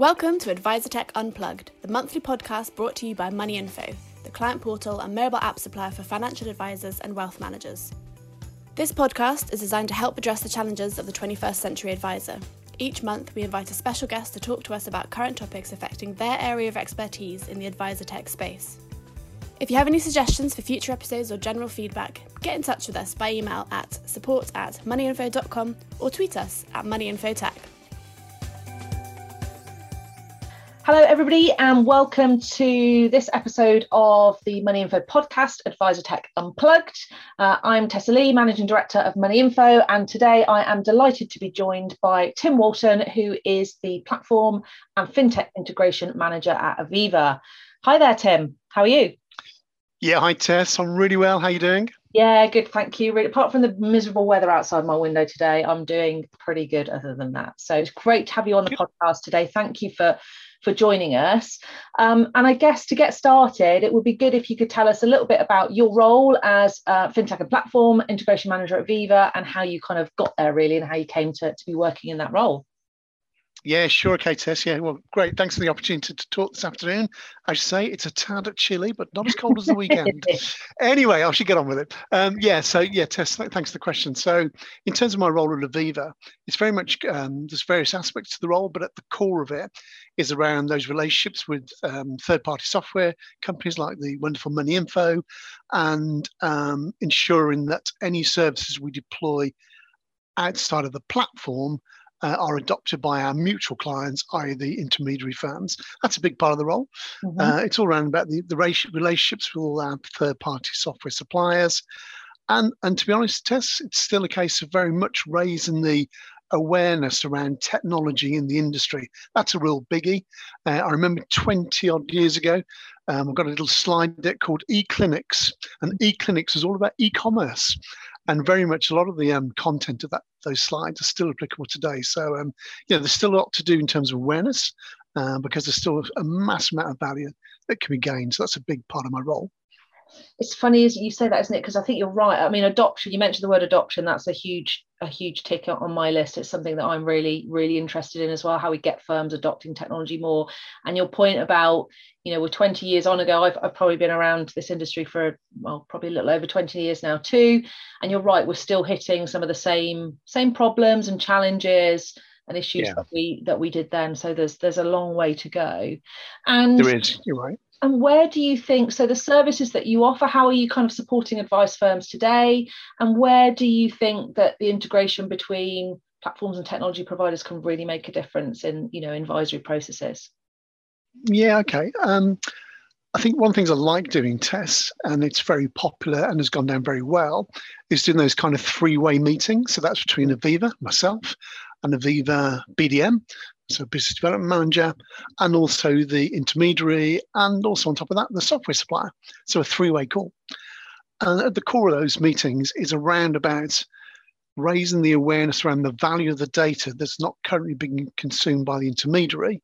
Welcome to Advisor Tech Unplugged, the monthly podcast brought to you by Money Info, the client portal and mobile app supplier for financial advisors and wealth managers. This podcast is designed to help address the challenges of the 21st century advisor. Each month, we invite a special guest to talk to us about current topics affecting their area of expertise in the advisor tech space. If you have any suggestions for future episodes or general feedback, get in touch with us by email at support at moneyinfo.com or tweet us at moneyinfotech. Hello, everybody, and welcome to this episode of the Money Info podcast, Advisor Tech Unplugged. Uh, I'm Tessa Lee, Managing Director of Money Info, and today I am delighted to be joined by Tim Walton, who is the Platform and FinTech Integration Manager at Aviva. Hi there, Tim. How are you? Yeah, hi Tess. I'm really well. How are you doing? Yeah, good. Thank you. Apart from the miserable weather outside my window today, I'm doing pretty good. Other than that, so it's great to have you on the podcast today. Thank you for for joining us. Um, and I guess to get started, it would be good if you could tell us a little bit about your role as FinTech and Platform Integration Manager at Aviva and how you kind of got there, really, and how you came to, to be working in that role. Yeah, sure. Okay, Tess. Yeah, well, great. Thanks for the opportunity to talk this afternoon. I should say it's a tad chilly, but not as cold as the weekend. anyway, I should get on with it. Um, yeah, so yeah, Tess, thanks for the question. So, in terms of my role at Aviva, it's very much um, there's various aspects to the role, but at the core of it is around those relationships with um, third-party software companies like the wonderful Money Info, and um, ensuring that any services we deploy outside of the platform uh, are adopted by our mutual clients, i.e., the intermediary firms. That's a big part of the role. Mm-hmm. Uh, it's all around about the, the relationships with all our third party software suppliers. And, and to be honest, Tess, it's still a case of very much raising the awareness around technology in the industry. That's a real biggie. Uh, I remember 20 odd years ago, um, I've got a little slide deck called eClinics, and eClinics is all about e-commerce and very much a lot of the um, content of that those slides are still applicable today. So um, yeah, there's still a lot to do in terms of awareness uh, because there's still a mass amount of value that can be gained. So that's a big part of my role. It's funny as you say that, isn't it? Because I think you're right. I mean, adoption. You mentioned the word adoption. That's a huge, a huge ticket on my list. It's something that I'm really, really interested in as well. How we get firms adopting technology more. And your point about, you know, we're 20 years on ago. I've, I've probably been around this industry for well, probably a little over 20 years now too. And you're right. We're still hitting some of the same, same problems and challenges and issues yeah. that we that we did then. So there's there's a long way to go. And there is. You're right and where do you think so the services that you offer how are you kind of supporting advice firms today and where do you think that the integration between platforms and technology providers can really make a difference in you know advisory processes yeah okay um, I think one of the things I like doing Tess, and it's very popular and has gone down very well, is doing those kind of three-way meetings. So that's between Aviva, myself, and Aviva BDM, so business development manager, and also the intermediary, and also on top of that, the software supplier. So a three-way call. And at the core of those meetings is around about raising the awareness around the value of the data that's not currently being consumed by the intermediary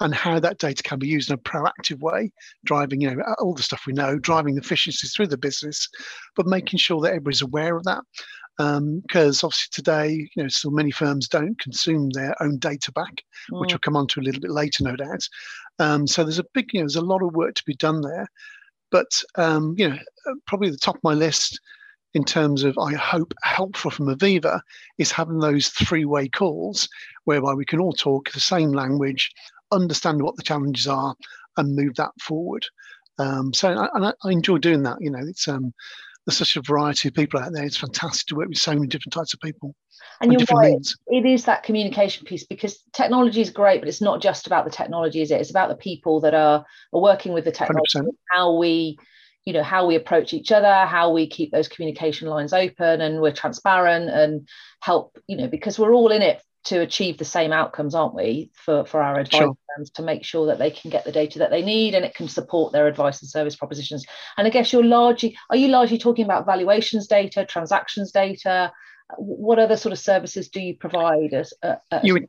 and how that data can be used in a proactive way, driving, you know, all the stuff we know, driving efficiencies through the business, but making sure that everybody's aware of that because um, obviously today, you know, so many firms don't consume their own data back, mm. which we'll come on to a little bit later, no doubt. Um, so there's a big, you know, there's a lot of work to be done there. But um, you know, uh, probably the top of my list in terms of I hope helpful from Aviva is having those three-way calls whereby we can all talk the same language, understand what the challenges are, and move that forward. Um, so I, I, I, enjoy doing that. You know, it's um, there's such a variety of people out there. It's fantastic to work with so many different types of people. And you're right. Means. It is that communication piece because technology is great, but it's not just about the technology, is it? It's about the people that are, are working with the technology, 100%. how we, you know, how we approach each other, how we keep those communication lines open and we're transparent and help, you know, because we're all in it to achieve the same outcomes, aren't we, for, for our advice sure. firms to make sure that they can get the data that they need and it can support their advice and service propositions. And I guess you're largely, are you largely talking about valuations data, transactions data? What other sort of services do you provide as, uh, you would,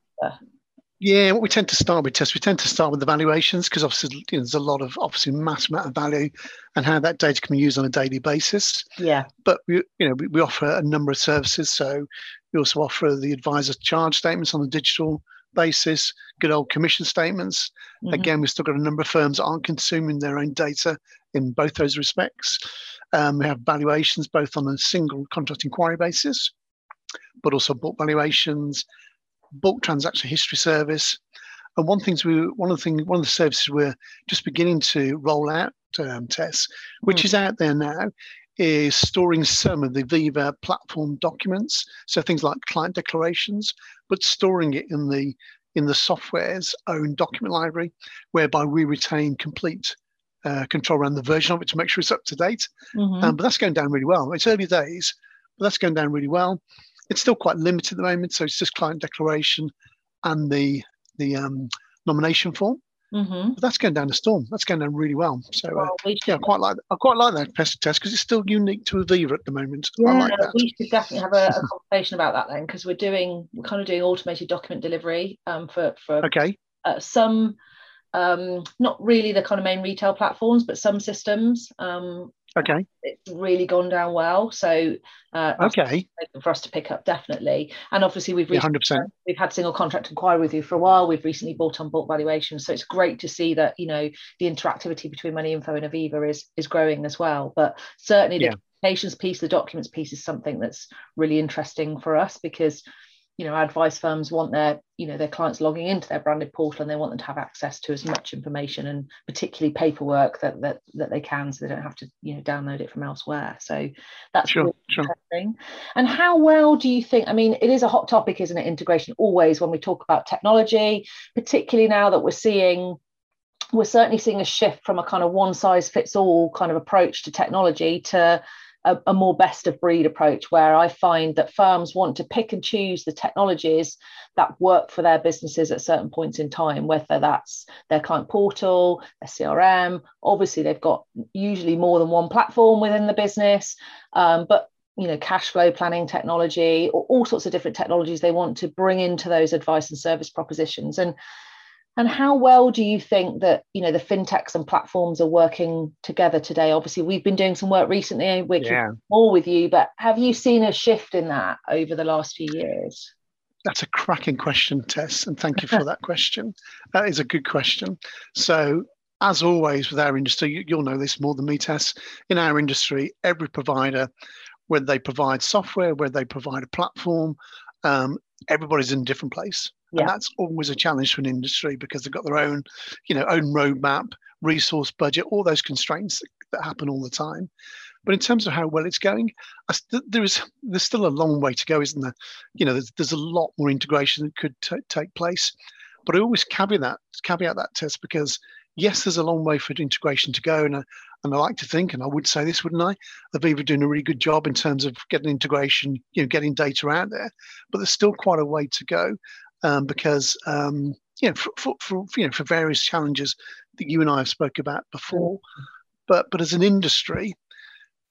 yeah, what we tend to start with, Tess, we tend to start with the valuations because obviously you know, there's a lot of obviously mass amount of value and how that data can be used on a daily basis. Yeah. But we, you know, we, we offer a number of services. So we also offer the advisor charge statements on a digital basis, good old commission statements. Mm-hmm. Again, we've still got a number of firms that aren't consuming their own data in both those respects. Um, we have valuations both on a single contract inquiry basis, but also bulk valuations, bulk transaction history service. And one things we one of the things one of the services we're just beginning to roll out um, Tess, which mm. is out there now, is storing some of the Aviva platform documents. So things like client declarations, but storing it in the in the software's own document library, whereby we retain complete uh, control around the version of it to make sure it's up to date. Mm-hmm. Um, but that's going down really well. It's early days, but that's going down really well. It's still quite limited at the moment, so it's just client declaration and the the um, nomination form. Mm-hmm. But that's going down the storm. That's going down really well. So uh, well, we yeah, I quite like I quite like that pest Tess because it's still unique to Aviva at the moment. Yeah, like we should definitely have a, a conversation about that then because we're doing we're kind of doing automated document delivery um, for for okay uh, some um, not really the kind of main retail platforms, but some systems. Um, okay. It's really gone down well. So uh, okay, for us to pick up definitely. And obviously we've yeah, 100%. we've had single contract inquiry with you for a while. We've recently bought on bulk valuation, so it's great to see that you know the interactivity between Money Info and Aviva is is growing as well. But certainly the yeah. communications piece, the documents piece, is something that's really interesting for us because you know advice firms want their you know their clients logging into their branded portal and they want them to have access to as much information and particularly paperwork that that, that they can so they don't have to you know download it from elsewhere. So that's sure, really sure. interesting. And how well do you think i mean it is a hot topic isn't it? Integration always when we talk about technology particularly now that we're seeing we're certainly seeing a shift from a kind of one size fits all kind of approach to technology to a, a, more best of breed approach where I find that firms want to pick and choose the technologies that work for their businesses at certain points in time, whether that's their client portal, their CRM. Obviously, they've got usually more than one platform within the business, um, but you know cash flow planning technology or all sorts of different technologies they want to bring into those advice and service propositions and and how well do you think that you know the fintechs and platforms are working together today? Obviously, we've been doing some work recently, working yeah. more with you, but have you seen a shift in that over the last few years? That's a cracking question, Tess, and thank you for that question. That is a good question. So, as always with our industry, you'll know this more than me, Tess. In our industry, every provider, whether they provide software, whether they provide a platform, um, everybody's in a different place. Yeah. And that's always a challenge for an industry because they've got their own, you know, own roadmap, resource budget, all those constraints that, happen all the time. But in terms of how well it's going, st- there is there's still a long way to go, isn't there? You know, there's, there's a lot more integration that could t- take place. But I always caveat that caveat that Tess because yes, there's a long way for integration to go, and I, and I like to think, and I would say this, wouldn't I? Aviva doing a really good job in terms of getting integration, you know, getting data out there, but there's still quite a way to go um, because um, you know for, for, for, you know for various challenges that you and I have spoke about before. But but as an industry,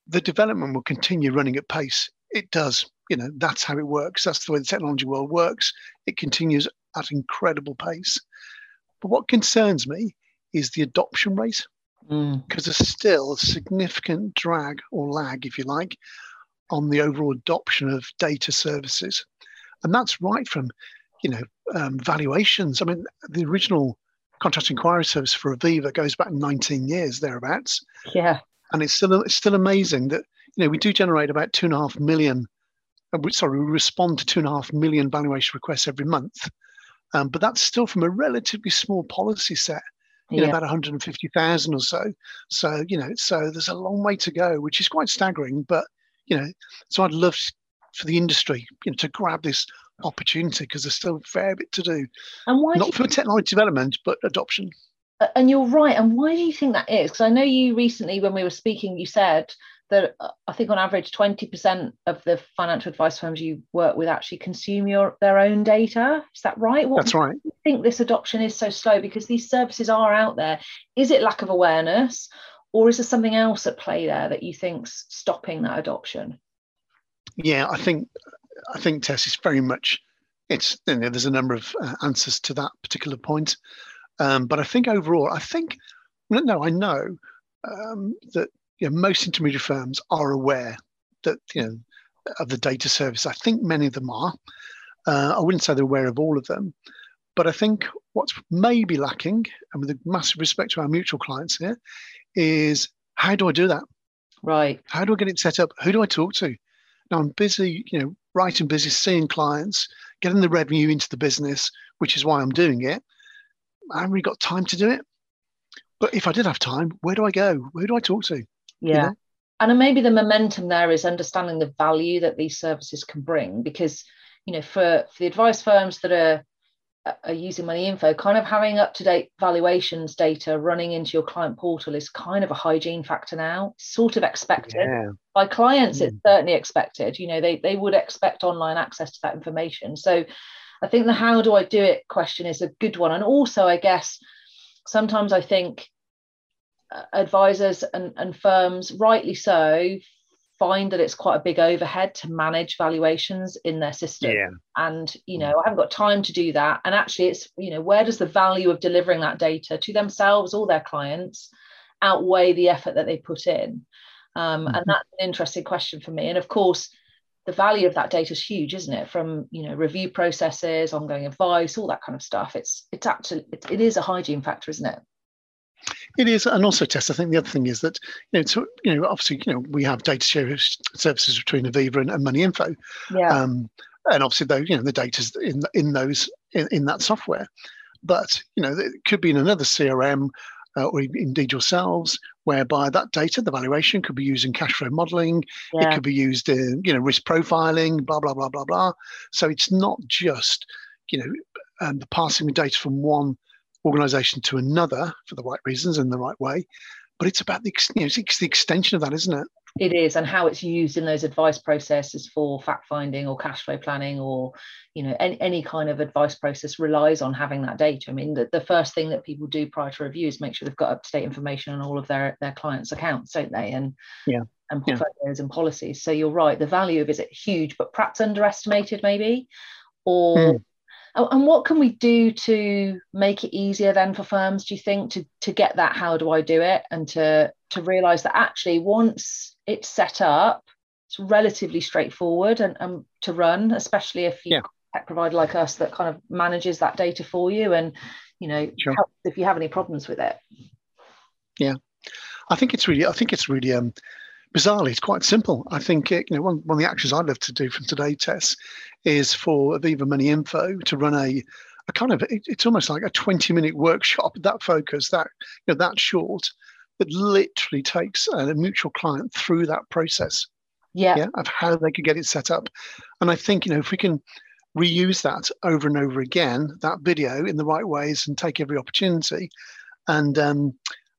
the development will continue running at pace. It does. You know that's how it works. That's the way the technology world works. It continues at incredible pace. But what concerns me is the adoption rate because mm. there's still a significant drag or lag, if you like, on the overall adoption of data services. And that's right from you know, um, valuations. I mean, the original contract inquiry service for Aviva goes back 19 years thereabouts. Yeah. And it's still it's still amazing that you know we do generate about two and a half million. Uh, sorry, we respond to two and a half million valuation requests every month, um, but that's still from a relatively small policy set. You yeah. know, about 150,000 or so. So you know, so there's a long way to go, which is quite staggering. But you know, so I'd love for the industry you know, to grab this opportunity because there's still a fair bit to do. And why not for technology development, but adoption. And you're right. And why do you think that is? Because I know you recently, when we were speaking, you said that uh, I think on average 20% of the financial advice firms you work with actually consume your their own data. Is that right? What That's right. Think this adoption is so slow because these services are out there. Is it lack of awareness, or is there something else at play there that you think's stopping that adoption? Yeah, I think I think Tess is very much it's you know, there's a number of uh, answers to that particular point, um, but I think overall, I think no, I know um, that you know, most intermediary firms are aware that you know of the data service. I think many of them are. Uh, I wouldn't say they're aware of all of them, But I think what's maybe lacking, and with a massive respect to our mutual clients here, is how do I do that? Right. How do I get it set up? Who do I talk to? Now I'm busy, you know, writing business, seeing clients, getting the revenue into the business, which is why I'm doing it. I haven't really got time to do it. But if I did have time, where do I go? Who do I talk to? Yeah. You know? And maybe the momentum there is understanding the value that these services can bring because, you know, for, for the advice firms that are are using money info kind of having up to date valuations data running into your client portal is kind of a hygiene factor now. Sort of expected. Yeah. by clients mm. it's certainly expected. You know they, they would expect online access to that information. So i think the how do i do it question is a good one. And also i guess sometimes i think uh, advisors and, and firms rightly so find that it's quite a big overhead to manage valuations in their system. Yeah. and you know i haven't got time to do that. And actually it's you know where does the value of delivering that data to themselves or their clients outweigh the effort that they put in? Um, mm-hmm. and that's an interesting question for me. And of course the value of that data is huge isn't it? From you know review processes ongoing advice all that kind of stuff. It's it's actually it, it is a hygiene factor isn't it it is, and also, Tess. I think the other thing is that you know, to, you know, obviously, you know, we have data share services between Aviva and, and Money Info, yeah. Um, and obviously, though, you know, the data's in in those in, in that software, but you know, it could be in another CRM uh, or indeed yourselves, whereby that data, the valuation, could be used in cash flow modeling. Yeah. It could be used in you know risk profiling, blah blah blah blah blah. So it's not just you know um, the passing of data from one organization to another for the right reasons in the right way. But it's about the, you know, it's the extension of that, isn't it? It is, and how it's used in those advice processes for fact finding or cash flow planning, or you know, any, any kind of advice process relies on having that data. I mean, the, the first thing that people do prior to review is make sure they've got up to date information on all of their their clients' accounts, don't they? And yeah, and portfolios yeah. and policies. So you're right, the value of it is huge, but perhaps underestimated, maybe, or mm. And what can we do to make it easier then for firms, do you think, to, to get that how do I do it and to, to realize that actually once it's set up, it's relatively straightforward and, and to run, especially if you yeah. tech provider like us that kind of manages that data for you and you know sure. if you have any problems with it. Yeah. I think it's really I think it's really um bizarrely, it's quite simple. I think it, you know one, one of the actions I'd love to do from today, Tess, is for Aviva Money Info to run a a kind of it, it's almost like a 20 minute workshop that focus that you know that short that literally takes a mutual client through that process yeah. yeah of how they could get it set up and i think you know if we can reuse that over and over again that video in the right ways and take every opportunity and um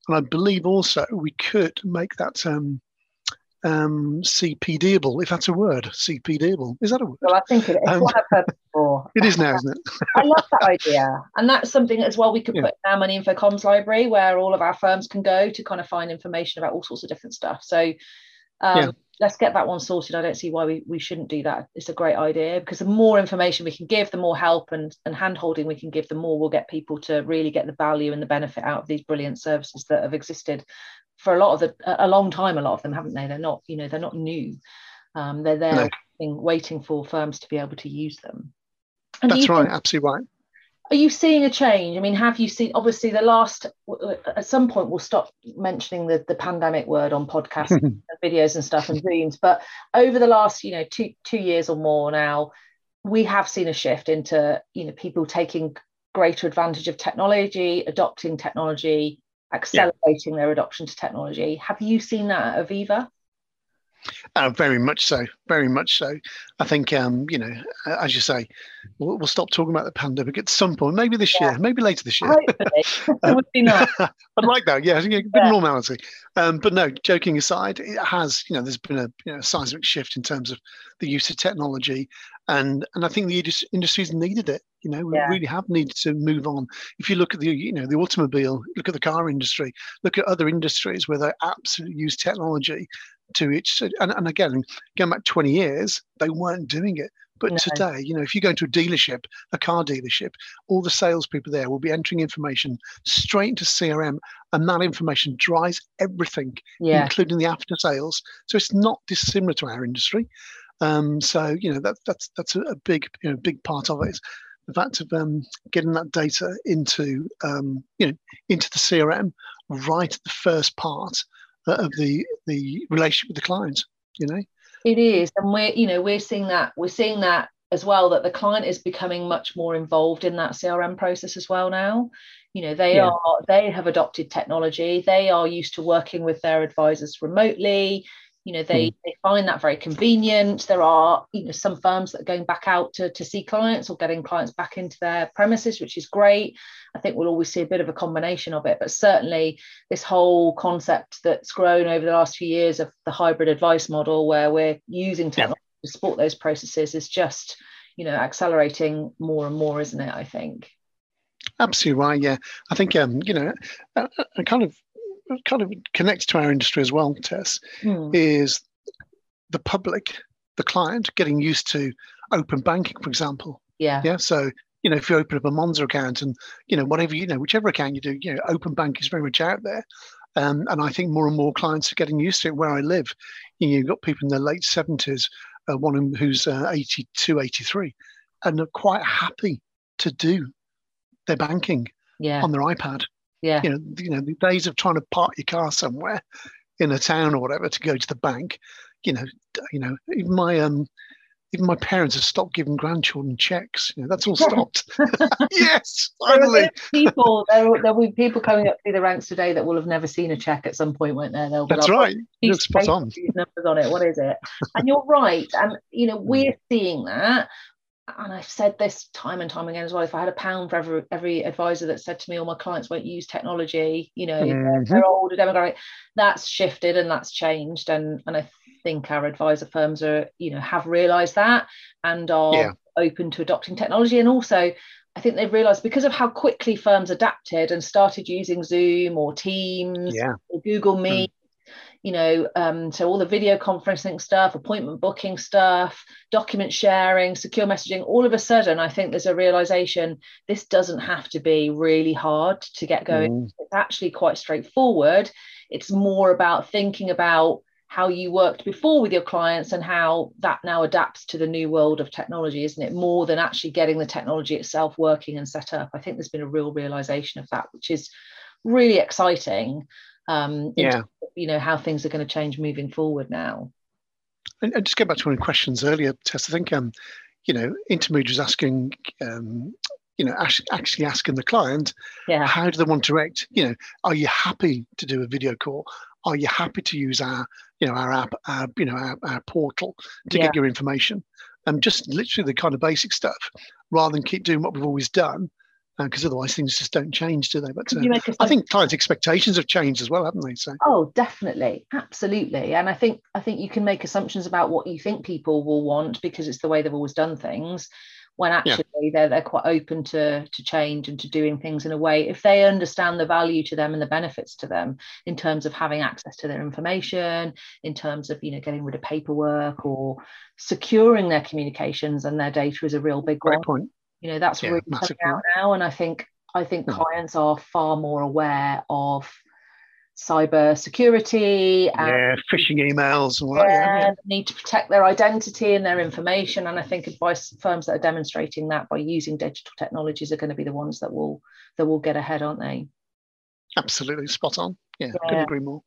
and i believe also we could make that um um, CPDable, if that's a word. CPDable. Is that a word? Well, I think it is. Um, what I've heard before. It is now, isn't it? I love that idea. And that's something as well we could yeah. put in our Money Info Comms library where all of our firms can go to kind of find information about all sorts of different stuff. So um, yeah. let's get that one sorted. I don't see why we, we shouldn't do that. It's a great idea because the more information we can give, the more help and, and hand holding we can give, the more we'll get people to really get the value and the benefit out of these brilliant services that have existed for a lot of the a long time a lot of them haven't they? They're not you know they're not new. Um, they're there no. waiting, waiting, for firms to be able to use them. And that's right think, absolutely right. Are you seeing a change? I mean have you seen obviously the last at some point we'll stop mentioning the, the pandemic word on podcasts and videos and stuff and zooms but over the last you know two two years or more now we have seen a shift into you know people taking greater advantage of technology adopting technology accelerating yeah. their adoption to technology. Have you seen that at Aviva? Uh, very much so, very much so. I think, um, you know, as you say, we'll, we'll, stop talking about the pandemic at some point, maybe this yeah. year, maybe later this year. um, would be nice. I'd like that, yeah, a bit yeah. of normality. Um, but no, joking aside, it has, you know, there's been a you know, seismic shift in terms of the use of technology, and and I think the industry's needed it. You know, we yeah. really have needed to move on. If you look at the, you know, the automobile, look at the car industry, look at other industries where they absolutely use technology to its and, and again going back 20 years they weren't doing it but no. today you know if you go into a dealership a car dealership all the salespeople there will be entering information straight into crm and that information drives everything yeah. including the after sales so it's not dissimilar to our industry um, so you know that, that's that's a, big you know big part of it the fact of um, getting that data into um, you know into the CRM right at the first part of the the relationship with the client. You know, it is, and we're you know we're seeing that we're seeing that as well that the client is becoming much more involved in that CRM process as well now. You know, they yeah. are they have adopted technology. They are used to working with their advisors remotely you know they, mm. they find that very convenient there are you know some firms that are going back out to, to see clients or getting clients back into their premises which is great i think we'll always see a bit of a combination of it but certainly this whole concept that's grown over the last few years of the hybrid advice model where we're using technology yeah. to support those processes is just you know accelerating more and more isn't it i think absolutely right yeah i think um you know I, I kind of kind of connects to our industry as well, Tess, mm. is the public, the client getting used to open banking, for example. Yeah. Yeah. So, you know, if you open up a Monzo account and, you know, whatever, you know, whichever account you do, you know, open bank is very much out there. Um, and I think more and more clients are getting used to it where I live. You know, you've got people in their late 70s, uh, one who's uh, 82, 83, and are quite happy to do their banking yeah. on their iPad. Yeah. You know, you know, the days of trying to park your car somewhere in a town or whatever to go to the bank, you know, you know, even my um even my parents have stopped giving grandchildren checks. You know, that's all stopped. yes, finally. people, there, there'll be people coming up through the ranks today that will have never seen a check at some point, won't there? They'll be that's like, right. You're spot on. Numbers on it. What is it? And you're right. And you know, we're mm. seeing that and I've said this time and time again as well. If I had a pound for every every advisor that said to me, "All my clients won't use technology," you know, mm-hmm. they're older demographic, that's shifted and that's changed. And and I think our advisor firms are, you know, have realised that and are yeah. open to adopting technology. And also, I think they've realised because of how quickly firms adapted and started using Zoom or Teams yeah. or Google Meet. Mm you know, um, so all the video conferencing stuff, appointment booking stuff, document sharing, secure messaging, all of a sudden, I think there's a realization this doesn't have to be really hard to get going. Mm. It's actually quite straightforward. It's more about thinking about how you worked before with your clients and how that now adapts to the new world of technology, isn't it? More than actually getting the technology itself working and set up. I think there's been a real realization of that, which is really exciting um, yeah. you know how things are going to change moving forward now. And, and just go back to one of the questions earlier, Tess. I think um, you know, intermediaries asking, um, you know, actually asking the client, yeah. how do they want to act? You know, are you happy to do a video call? Are you happy to use our, you know, our app, our, you know, our, our portal to yeah. get your information? And just literally the kind of basic stuff, rather than keep doing what we've always done because uh, otherwise things just don't change, do they? But uh, I think clients' expectations have changed as well, haven't they? So oh, definitely, absolutely, and I think I think you can make assumptions about what you think people will want because it's the way they've always done things. When actually yeah. they're they're quite open to to change and to doing things in a way if they understand the value to them and the benefits to them in terms of having access to their information, in terms of you know getting rid of paperwork or securing their communications and their data is a real big Great one. point you know that's yeah, really coming out now and i think i think hmm. clients are far more aware of cyber security and yeah, phishing emails and yeah, yeah. need to protect their identity and their information and i think advice firms that are demonstrating that by using digital technologies are going to be the ones that will that will get ahead aren't they absolutely spot on yeah, yeah. couldn't agree more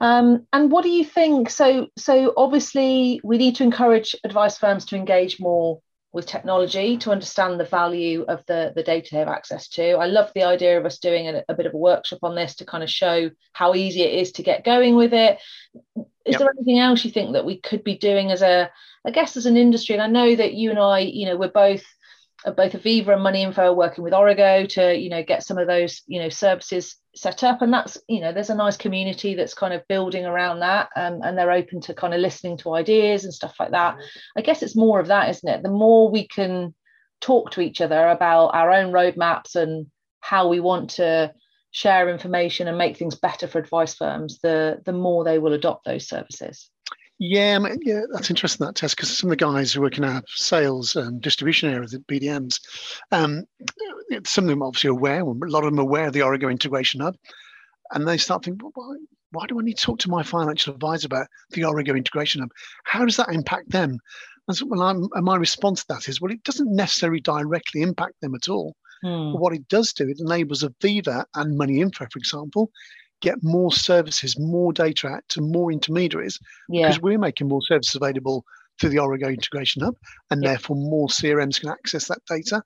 um, and what do you think so so obviously we need to encourage advice firms to engage more with technology to understand the value of the, the data they have access to. I love the idea of us doing a, a bit of a workshop on this to kind of show how easy it is to get going with it. Is yep. there anything else you think that we could be doing as a, I guess, as an industry? And I know that you and I, you know, we're both both Aviva and Money Info are working with Origo to, you know, get some of those, you know, services set up. And that's you know there's a nice community that's kind of building around that um, and they're open to kind of listening to ideas and stuff like that. I guess it's more of that isn't it? The more we can talk to each other about our own roadmaps and how we want to share information and make things better for advice firms the the more they will adopt those services yeah, yeah, that's interesting that Tess because some of the guys who work in our sales and distribution area, the BDMs, um, some of them obviously aware. A lot of them are aware of the Origo Integration Hub, and they start thinking, well, why, why do I need to talk to my financial advisor about the Origo Integration Hub? How does that impact them? And, so, well, I'm, and my response to that is, well, it doesn't necessarily directly impact them at all. Hmm. But what it does do, it enables Aviva and Money Info, for example, get more services, more data out to more intermediaries Yeah. because we're making more services available through the Origo Integration Hub, and Yeah. therefore more CRMs can access that data.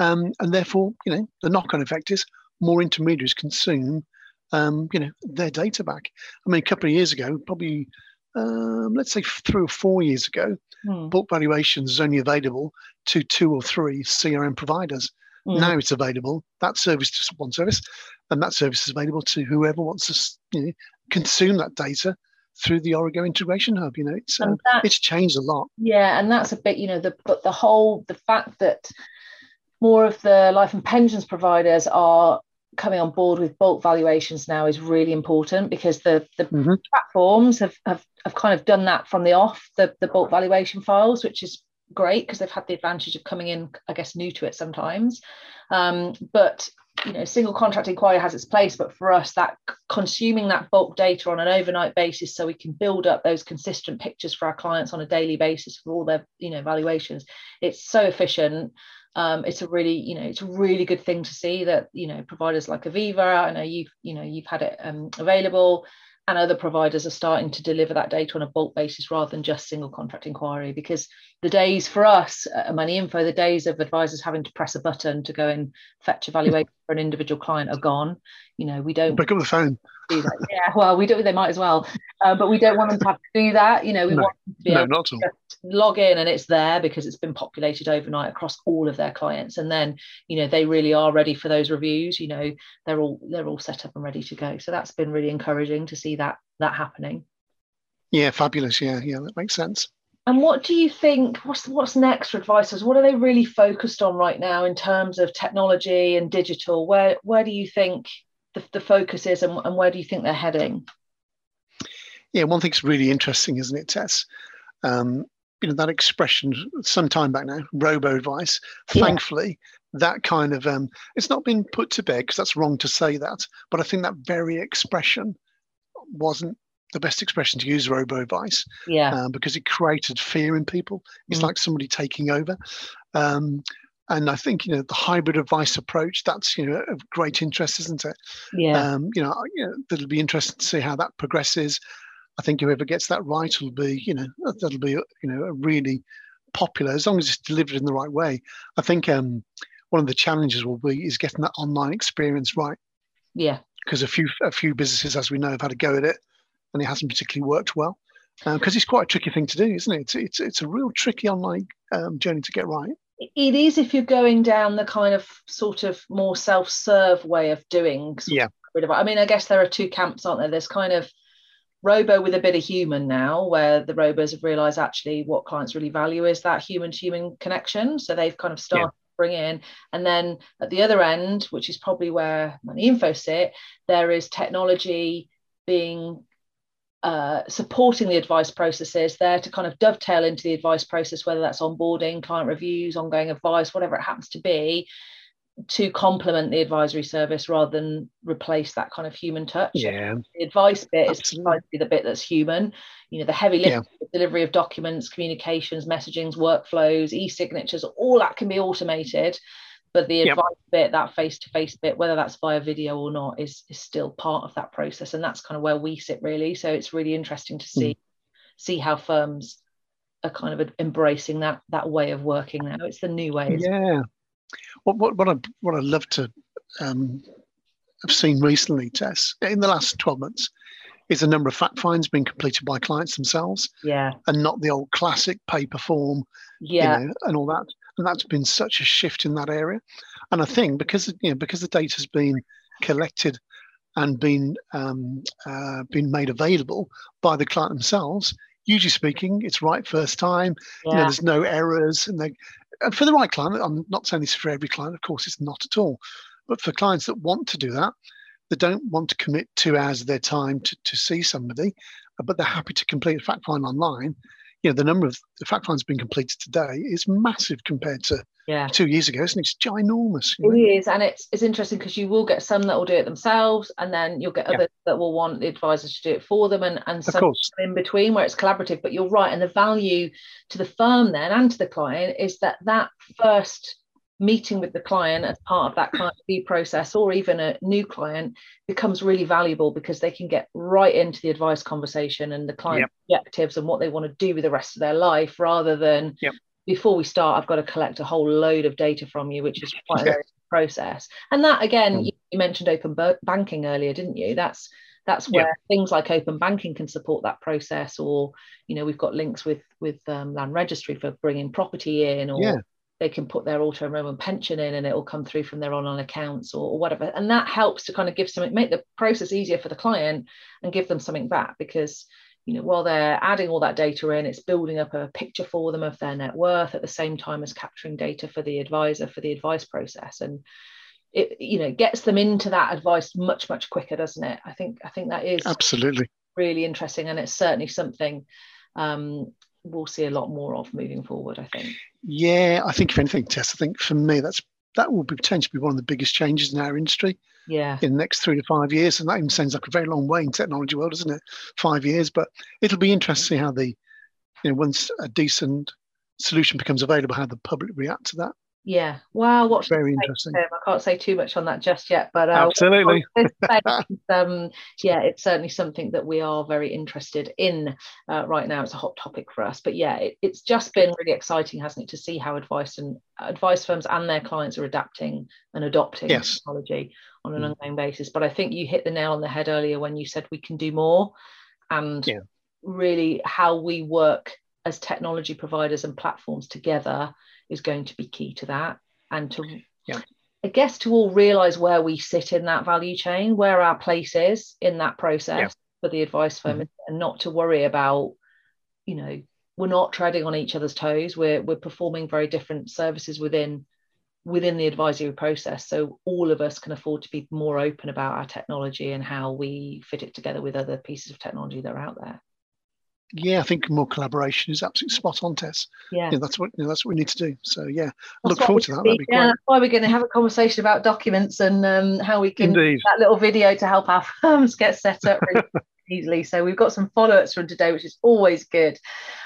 Um, and therefore, you know, the knock-on effect is more intermediaries consume, um, you know, their data back. I mean, a couple of years ago, probably, um, let's say three or four years ago, Hmm. bulk valuations was only available to two or three CRM providers. Hmm. Now it's available. That service to one service, and that service is available to whoever wants to you know, consume that data through the Origo Integration Hub. You know, it's um, that- it's changed a lot. Yeah, and that's a bit, you know, the but the whole the fact that more of the life and pensions providers are coming on board with bulk valuations now is really important because the the Mhm. platforms have, have have kind of done that from the off the the bulk valuation files, which is great because they've had the advantage of coming in, I guess, new to it sometimes. Um, but you know, single contract inquiry has its place, but for us, that consuming that bulk data on an overnight basis, so we can build up those consistent pictures for our clients on a daily basis for all their, you know, valuations. It's so efficient. Um, it's a really, you know, it's a really good thing to see that, you know, providers like Aviva, I know you've, you know, you've had it um, available, and other providers are starting to deliver that data on a bulk basis rather than just single contract inquiry because the days for us at money info the days of advisors having to press a button to go and fetch a valuation for an individual client are gone you know we don't Pick up the phone. Do that yeah well we don't. they might as well uh, but we don't want them to have to do that you know we No. want them to be No, able just log in and it's there because it's been populated overnight across all of their clients and then you know they really are ready for those reviews you know they're all they're all set up and ready to go so that's been really encouraging to see that that happening Yeah, fabulous. Yeah, yeah, that makes sense. and what do you think what's what's next for advisors what are they really focused on right now in terms of technology and digital where where do you think the, the focus is and, and where do you think they're heading Yeah, one thing's really interesting, isn't it, Tess? Um, you know that expression some time back now, robo advice. Yeah. Thankfully, that kind of um, it's not been put to bed because that's wrong to say that. But I think that very expression wasn't the best expression to use robo advice yeah um, because it created fear in people. It's Mm. like somebody taking over. Um, and I think you know the hybrid advice approach. That's you know of great interest, isn't it? yeah Um, you know, you know, it'll be interesting to see how that progresses. I think whoever gets that right will be, you know, that- that'll be, you know, a really popular as long as it's delivered in the right way. I think um, one of the challenges will be is getting that online experience right yeah because a few a few businesses, as we know, have had a go at it and it hasn't particularly worked well. Because it's quite a tricky thing to do, isn't it? It's it's, it's a real tricky online um, journey to get right. It is if you're going down the kind of sort of more self-serve way of doing Yeah. of. I mean, I guess there are two camps, aren't there? There's kind of robo with a bit of human now, where the robos have realised actually what clients really value is that human-to-human connection. So they've kind of started to bring in, and then at the other end, which is probably where Money Info sit, there is technology being uh, supporting the advice processes there to kind of dovetail into the advice process, whether that's onboarding, client reviews, ongoing advice, whatever it happens to be, to complement the advisory service rather than replace that kind of human touch. Yeah, The advice bit is Absolutely. precisely the bit that's human. You know, the heavy lift, Yeah. delivery of documents, communications, messagings, workflows, e-signatures, all that can be automated. But the Yep. advice bit, that face-to-face bit, whether that's via video or not, is is still part of that process, and that's kind of where we sit really. So it's really interesting to see see how firms are kind of embracing that that way of working now. It's the new way. Yeah. What what what I what I love to um, have seen recently, Tess, in the last twelve months, is the number of fact finds being completed by clients themselves, Yeah, and not the old classic paper form, yeah, you know, and all that. And that's been such a shift in that area. And I think because you know because the data's been collected and been um, uh, been made available by the client themselves, usually speaking, it's right first time you know, yeah, there's no errors and they and for the right client i'm not saying this for every client of course it's not at all. But for clients that want to do that they don't want to commit two hours of their time to, to see somebody but they're happy to complete a fact find online you know, the number of the fact finds being completed today is massive compared to yeah. two years ago, isn't it? It's ginormous. It is, and it's it's interesting because you will get some that will do it themselves, and then you'll get others that will want the advisors to do it for them, and and some in between where it's collaborative. But you're right, and the value to the firm then and to the client is that that first meeting with the client as part of that client review process or even a new client becomes really valuable because they can get right into the advice conversation and the client yep. objectives and what they want to do with the rest of their life rather than yep. before we start i've got to collect a whole load of data from you which is quite a process and that again mm. you mentioned open banking earlier didn't you that's that's where things like open banking can support that process or you know we've got links with with um, land registry for bringing property in or yeah they can put their auto enrollment pension in and it will come through from their online accounts or, or, whatever. And that helps to kind of give something, make the process easier for the client and give them something back because, you know, while they're adding all that data in, it's building up a picture for them of their net worth at the same time as capturing data for the advisor for the advice process. And it, you know, gets them into that advice much, much quicker, doesn't it? I think, I think that is absolutely really interesting. And it's certainly something um, we'll see a lot more of moving forward, I think. Yeah, I think if anything, Tess, I think for me that's that will be potentially be one of the biggest changes in our industry. Yeah. In the next three to five years. And that even sounds like a very long way in technology world, isn't it? Five years. But it'll be interesting to see how the you know, once a decent solution becomes available, how the public react to that. Yeah. Wow. What's very interesting? I can't say too much on that just yet, but uh, absolutely. um, yeah, it's certainly something that we are very interested in uh, right now. It's a hot topic for us, but yeah, it, it's just been really exciting, hasn't it, to see how advice and advice firms and their clients are adapting and adopting yes. technology on an mm. ongoing basis. But I think you hit the nail on the head earlier when you said we can do more, and yeah. really how we work as technology providers and platforms together is going to be key to that and to yeah. I guess to all realize where we sit in that value chain, where our place is in that process yeah. for the advice firm, mm-hmm. and not to worry about, you know, we're not treading on each other's toes. We're we're performing very different services within within the advisory process. So all of us can afford to be more open about our technology and how we fit it together with other pieces of technology that are out there yeah, I think more collaboration is absolutely spot on, Tess. Yeah, yeah that's what you know, that's what we need to do. So yeah, I look forward to that. Be yeah, that's why we're going to have a conversation about documents and um, how we can Indeed. that little video to help our firms get set up really easily. So we've got some follow-ups from today, which is always good.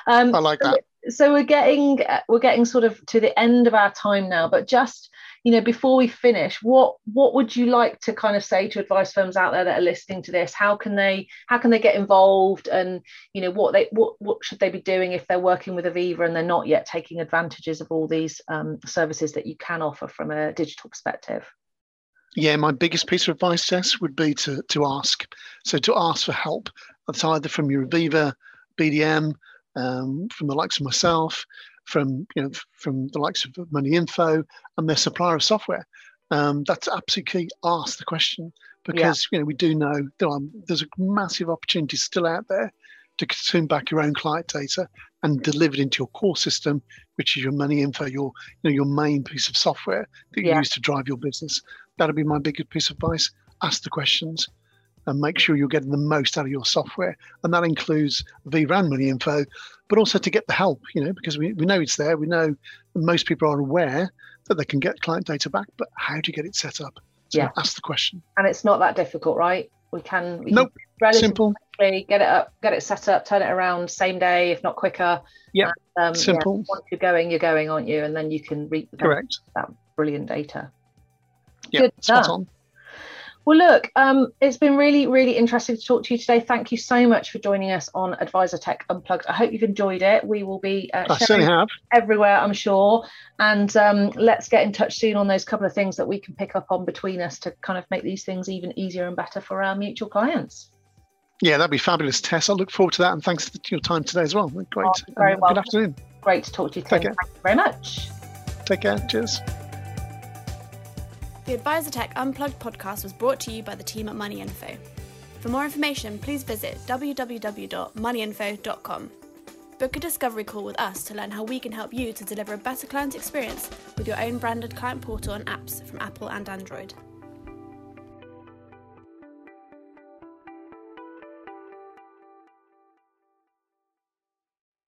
Um, I like that. So we're getting we're getting sort of to the end of our time now, but just you know before we finish what what would you like to kind of say to advice firms out there that are listening to this? How can they how can they get involved? And you know what they what, what should they be doing if they're working with aviva and they're not yet taking advantages of all these um, services that you can offer from a digital perspective? Yeah my biggest piece of advice Tess would be to to ask. So to ask for help that's either from your aviva bdm um, from the likes of myself from you know from the likes of Money Info and their supplier of software. Um, that's absolutely key. Ask the question because yeah. you know we do know there are, there's a massive opportunity still out there to consume back your own client data and deliver it into your core system, which is your money info, your you know your main piece of software that you yeah. use to drive your business. That'll be my biggest piece of advice. Ask the questions and make sure you're getting the most out of your software. And that includes and Money Info, but also to get the help, you know, because we, we know it's there. We know most people are aware that they can get client data back, but how do you get it set up? So yeah. ask the question. And it's not that difficult, right? We can, we nope. Can simple. Get it up, get it set up, turn it around same day, if not quicker. Yeah. Um, simple. Yeah, once you're going, you're going, aren't you? And then you can reap the Correct. that brilliant data. Yeah, Good spot stuff. on. Well, look, um, it's been really, really interesting to talk to you today. Thank you so much for joining us on Advisor Tech Unplugged. I hope you've enjoyed it. We will be uh, sharing everywhere, I'm sure. And um, let's get in touch soon on those couple of things that we can pick up on between us to kind of make these things even easier and better for our mutual clients. Yeah, that'd be fabulous, Tess. I look forward to that. And thanks for your time today as well. Great. Oh, very well. Good afternoon. Great to talk to you. Take care. Thank you very much. Take care. Cheers. The Advisor Tech Unplugged podcast was brought to you by the team at Money Info. For more information, please visit www.moneyinfo.com. Book a discovery call with us to learn how we can help you to deliver a better client experience with your own branded client portal and apps from Apple and Android.